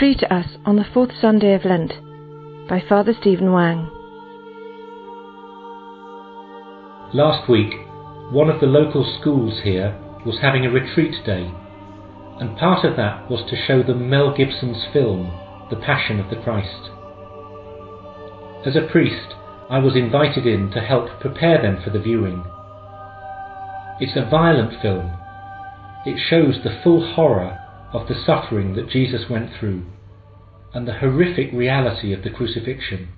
Three to Us on the Fourth Sunday of Lent by Father Stephen Wang. Last week, one of the local schools here was having a retreat day, and part of that was to show them Mel Gibson's film, The Passion of the Christ. As a priest, I was invited in to help prepare them for the viewing. It's a violent film. It shows the full horror of the suffering that Jesus went through and the horrific reality of the crucifixion.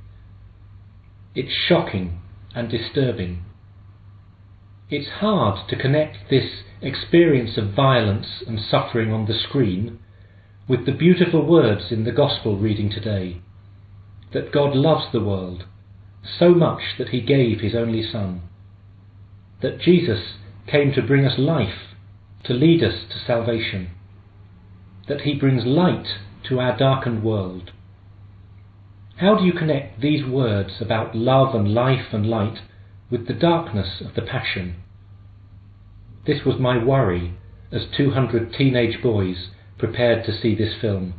It's shocking and disturbing. It's hard to connect this experience of violence and suffering on the screen with the beautiful words in the Gospel reading today that God loves the world so much that he gave his only Son, that Jesus came to bring us life, to lead us to salvation that he brings light to our darkened world. How do you connect these words about love and life and light with the darkness of the Passion? This was my worry as 200 teenage boys prepared to see this film.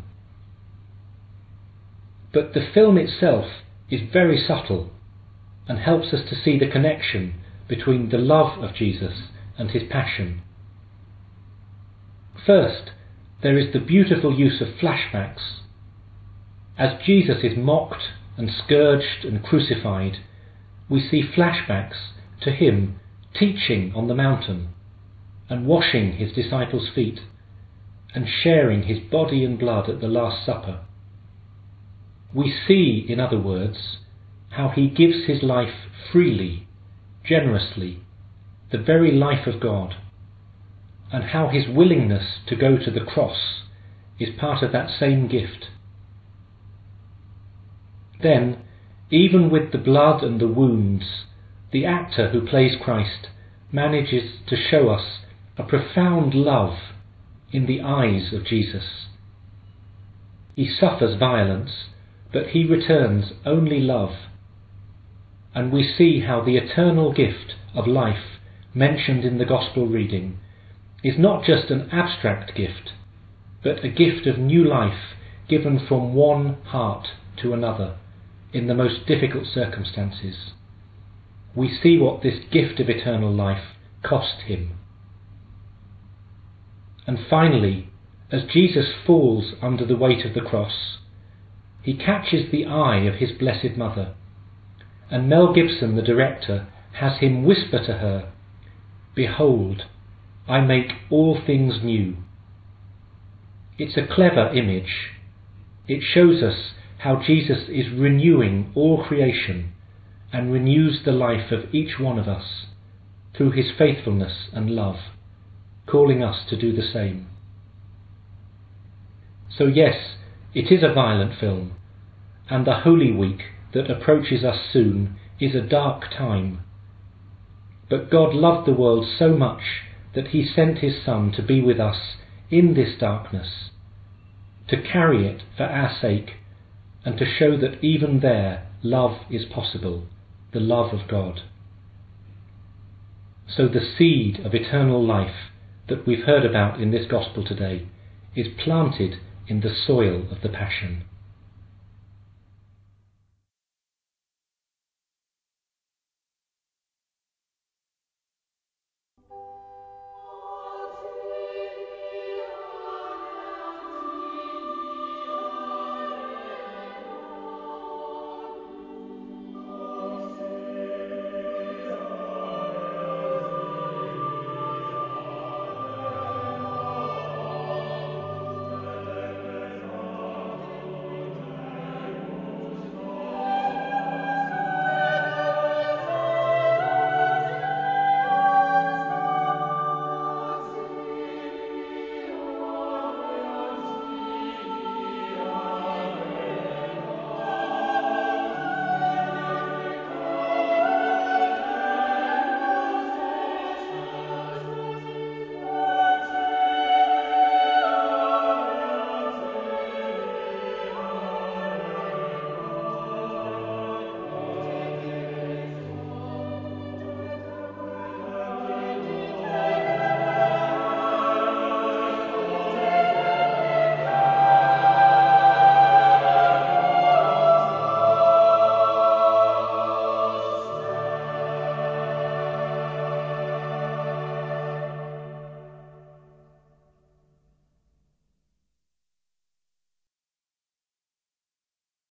But the film itself is very subtle and helps us to see the connection between the love of Jesus and his passion. First, there is the beautiful use of flashbacks. As Jesus is mocked and scourged and crucified, we see flashbacks to him teaching on the mountain and washing his disciples' feet and sharing his body and blood at the Last Supper. We see, in other words, how he gives his life freely, generously, the very life of God and how his willingness to go to the cross is part of that same gift. Then, even with the blood and the wounds, the actor who plays Christ manages to show us a profound love in the eyes of Jesus. He suffers violence, but he returns only love. And we see how the eternal gift of life mentioned in the Gospel reading is not just an abstract gift, but a gift of new life given from one heart to another in the most difficult circumstances. We see what this gift of eternal life cost him. And finally, as Jesus falls under the weight of the cross, he catches the eye of his Blessed Mother, and Mel Gibson, the director, has him whisper to her, Behold, I make all things new. It's a clever image. It shows us how Jesus is renewing all creation and renews the life of each one of us through his faithfulness and love, calling us to do the same. So, yes, it is a violent film, and the Holy Week that approaches us soon is a dark time. But God loved the world so much that he sent his Son to be with us in this darkness, to carry it for our sake, and to show that even there love is possible, the love of God. So the seed of eternal life that we've heard about in this Gospel today is planted in the soil of the Passion.